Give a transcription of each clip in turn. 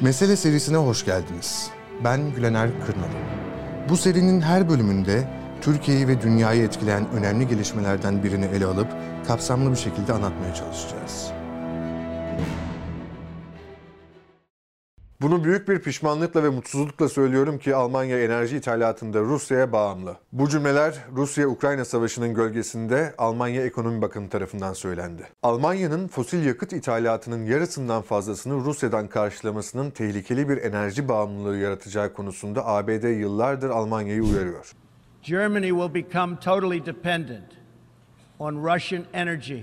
Mesele serisine hoş geldiniz. Ben Gülener Kırnalı. Bu serinin her bölümünde Türkiye'yi ve dünyayı etkileyen önemli gelişmelerden birini ele alıp kapsamlı bir şekilde anlatmaya çalışacağız. Bunu büyük bir pişmanlıkla ve mutsuzlukla söylüyorum ki Almanya enerji ithalatında Rusya'ya bağımlı. Bu cümleler Rusya-Ukrayna savaşının gölgesinde Almanya Ekonomi Bakanı tarafından söylendi. Almanya'nın fosil yakıt ithalatının yarısından fazlasını Rusya'dan karşılamasının tehlikeli bir enerji bağımlılığı yaratacağı konusunda ABD yıllardır Almanya'yı uyarıyor. Germany will become totally dependent on Russian energy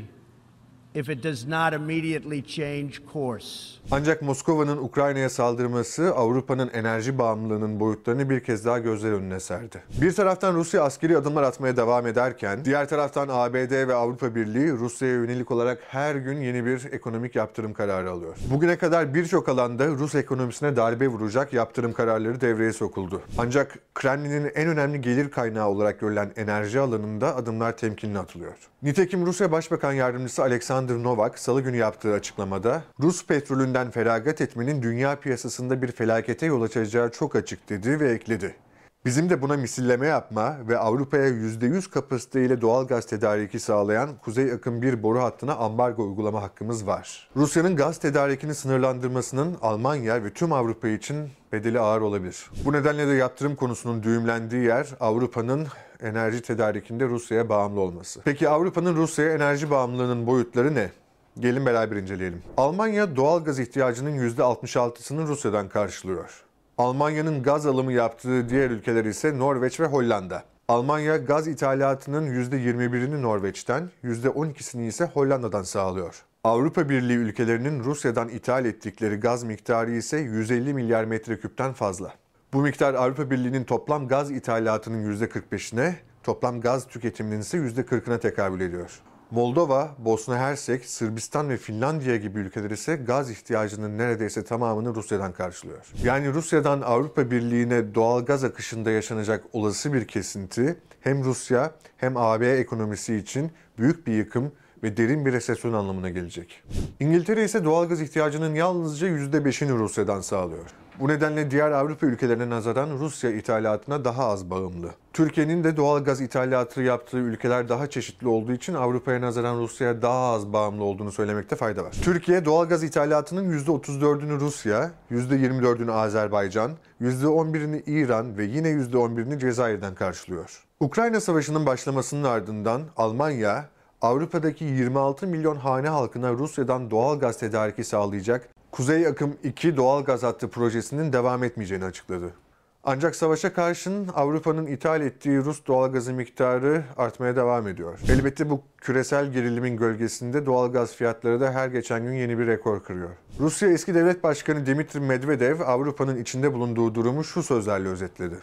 if it does not immediately change course. Ancak Moskova'nın Ukrayna'ya saldırması Avrupa'nın enerji bağımlılığının boyutlarını bir kez daha gözler önüne serdi. Bir taraftan Rusya askeri adımlar atmaya devam ederken, diğer taraftan ABD ve Avrupa Birliği Rusya'ya yönelik olarak her gün yeni bir ekonomik yaptırım kararı alıyor. Bugüne kadar birçok alanda Rus ekonomisine darbe vuracak yaptırım kararları devreye sokuldu. Ancak Kremlin'in en önemli gelir kaynağı olarak görülen enerji alanında adımlar temkinli atılıyor. Nitekim Rusya Başbakan Yardımcısı Alexander Novak salı günü yaptığı açıklamada Rus petrolünden feragat etmenin dünya piyasasında bir felakete yol açacağı çok açık dedi ve ekledi. Bizim de buna misilleme yapma ve Avrupa'ya %100 kapasiteyle doğal gaz tedariki sağlayan Kuzey Akım 1 boru hattına ambargo uygulama hakkımız var. Rusya'nın gaz tedarikini sınırlandırmasının Almanya ve tüm Avrupa için bedeli ağır olabilir. Bu nedenle de yaptırım konusunun düğümlendiği yer Avrupa'nın enerji tedarikinde Rusya'ya bağımlı olması. Peki Avrupa'nın Rusya'ya enerji bağımlılığının boyutları ne? Gelin beraber inceleyelim. Almanya doğal gaz ihtiyacının %66'sını Rusya'dan karşılıyor. Almanya'nın gaz alımı yaptığı diğer ülkeler ise Norveç ve Hollanda. Almanya gaz ithalatının %21'ini Norveç'ten, %12'sini ise Hollanda'dan sağlıyor. Avrupa Birliği ülkelerinin Rusya'dan ithal ettikleri gaz miktarı ise 150 milyar metreküpten fazla. Bu miktar Avrupa Birliği'nin toplam gaz ithalatının %45'ine, toplam gaz tüketiminin ise %40'ına tekabül ediyor. Moldova, Bosna Hersek, Sırbistan ve Finlandiya gibi ülkeler ise gaz ihtiyacının neredeyse tamamını Rusya'dan karşılıyor. Yani Rusya'dan Avrupa Birliği'ne doğal gaz akışında yaşanacak olası bir kesinti hem Rusya hem AB ekonomisi için büyük bir yıkım ve derin bir resesyon anlamına gelecek. İngiltere ise doğalgaz ihtiyacının yalnızca %5'ini Rusya'dan sağlıyor. Bu nedenle diğer Avrupa ülkelerine nazaran Rusya ithalatına daha az bağımlı. Türkiye'nin de doğal gaz ithalatı yaptığı ülkeler daha çeşitli olduğu için Avrupa'ya nazaran Rusya'ya daha az bağımlı olduğunu söylemekte fayda var. Türkiye doğal gaz ithalatının %34'ünü Rusya, %24'ünü Azerbaycan, %11'ini İran ve yine %11'ini Cezayir'den karşılıyor. Ukrayna Savaşı'nın başlamasının ardından Almanya, Avrupa'daki 26 milyon hane halkına Rusya'dan doğal gaz tedariki sağlayacak Kuzey Akım 2 doğal gaz hattı projesinin devam etmeyeceğini açıkladı. Ancak savaşa karşın Avrupa'nın ithal ettiği Rus doğalgazı miktarı artmaya devam ediyor. Elbette bu küresel gerilimin gölgesinde doğalgaz fiyatları da her geçen gün yeni bir rekor kırıyor. Rusya eski devlet başkanı Dimitri Medvedev Avrupa'nın içinde bulunduğu durumu şu sözlerle özetledi.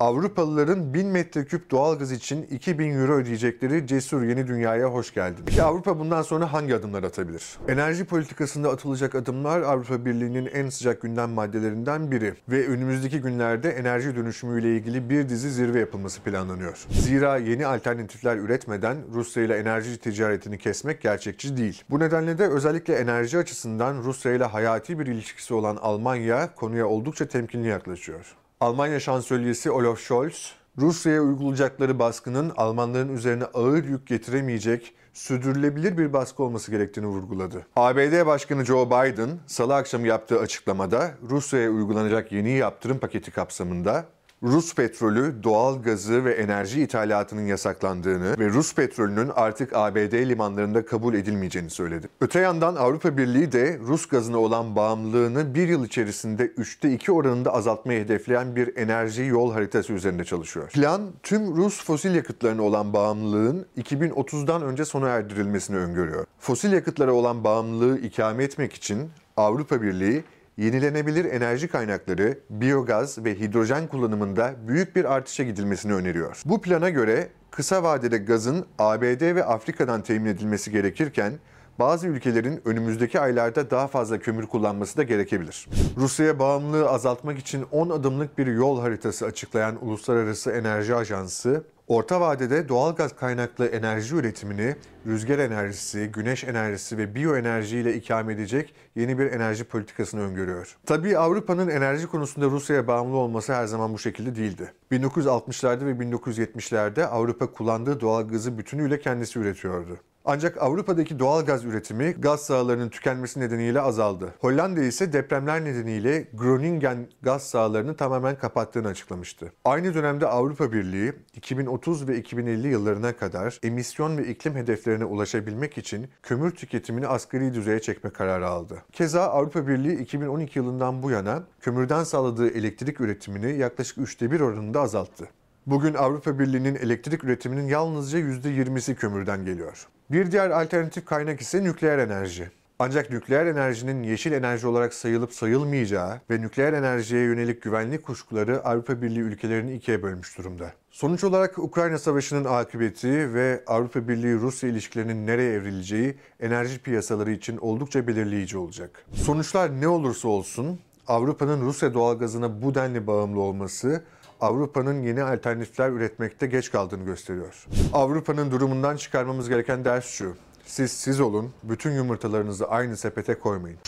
Avrupalıların 1000 metreküp doğalgaz için 2000 euro ödeyecekleri cesur yeni dünyaya hoş geldin. Peki Avrupa bundan sonra hangi adımlar atabilir? Enerji politikasında atılacak adımlar Avrupa Birliği'nin en sıcak gündem maddelerinden biri ve önümüzdeki günlerde enerji dönüşümüyle ilgili bir dizi zirve yapılması planlanıyor. Zira yeni alternatifler üretmeden Rusya ile enerji ticaretini kesmek gerçekçi değil. Bu nedenle de özellikle enerji açısından Rusya ile hayati bir ilişkisi olan Almanya konuya oldukça temkinli yaklaşıyor. Almanya Şansölyesi Olaf Scholz, Rusya'ya uygulayacakları baskının Almanların üzerine ağır yük getiremeyecek, sürdürülebilir bir baskı olması gerektiğini vurguladı. ABD Başkanı Joe Biden, salı akşamı yaptığı açıklamada Rusya'ya uygulanacak yeni yaptırım paketi kapsamında Rus petrolü, doğal gazı ve enerji ithalatının yasaklandığını ve Rus petrolünün artık ABD limanlarında kabul edilmeyeceğini söyledi. Öte yandan Avrupa Birliği de Rus gazına olan bağımlılığını bir yıl içerisinde 3'te 2 oranında azaltmayı hedefleyen bir enerji yol haritası üzerinde çalışıyor. Plan tüm Rus fosil yakıtlarına olan bağımlılığın 2030'dan önce sona erdirilmesini öngörüyor. Fosil yakıtlara olan bağımlılığı ikame etmek için Avrupa Birliği yenilenebilir enerji kaynakları, biyogaz ve hidrojen kullanımında büyük bir artışa gidilmesini öneriyor. Bu plana göre kısa vadede gazın ABD ve Afrika'dan temin edilmesi gerekirken bazı ülkelerin önümüzdeki aylarda daha fazla kömür kullanması da gerekebilir. Rusya'ya bağımlılığı azaltmak için 10 adımlık bir yol haritası açıklayan Uluslararası Enerji Ajansı, Orta vadede doğal gaz kaynaklı enerji üretimini rüzgar enerjisi, güneş enerjisi ve biyoenerji ile ikame edecek yeni bir enerji politikasını öngörüyor. Tabii Avrupa'nın enerji konusunda Rusya'ya bağımlı olması her zaman bu şekilde değildi. 1960'larda ve 1970'lerde Avrupa kullandığı doğal gazı bütünüyle kendisi üretiyordu. Ancak Avrupa'daki doğal gaz üretimi gaz sahalarının tükenmesi nedeniyle azaldı. Hollanda ise depremler nedeniyle Groningen gaz sahalarını tamamen kapattığını açıklamıştı. Aynı dönemde Avrupa Birliği 2030 ve 2050 yıllarına kadar emisyon ve iklim hedeflerine ulaşabilmek için kömür tüketimini asgari düzeye çekme kararı aldı. Keza Avrupa Birliği 2012 yılından bu yana kömürden sağladığı elektrik üretimini yaklaşık üçte bir oranında azalttı. Bugün Avrupa Birliği'nin elektrik üretiminin yalnızca %20'si kömürden geliyor. Bir diğer alternatif kaynak ise nükleer enerji. Ancak nükleer enerjinin yeşil enerji olarak sayılıp sayılmayacağı ve nükleer enerjiye yönelik güvenlik kuşkuları Avrupa Birliği ülkelerini ikiye bölmüş durumda. Sonuç olarak Ukrayna Savaşı'nın akıbeti ve Avrupa Birliği-Rusya ilişkilerinin nereye evrileceği enerji piyasaları için oldukça belirleyici olacak. Sonuçlar ne olursa olsun Avrupa'nın Rusya doğalgazına bu denli bağımlı olması Avrupa'nın yeni alternatifler üretmekte geç kaldığını gösteriyor. Avrupa'nın durumundan çıkarmamız gereken ders şu. Siz siz olun, bütün yumurtalarınızı aynı sepete koymayın.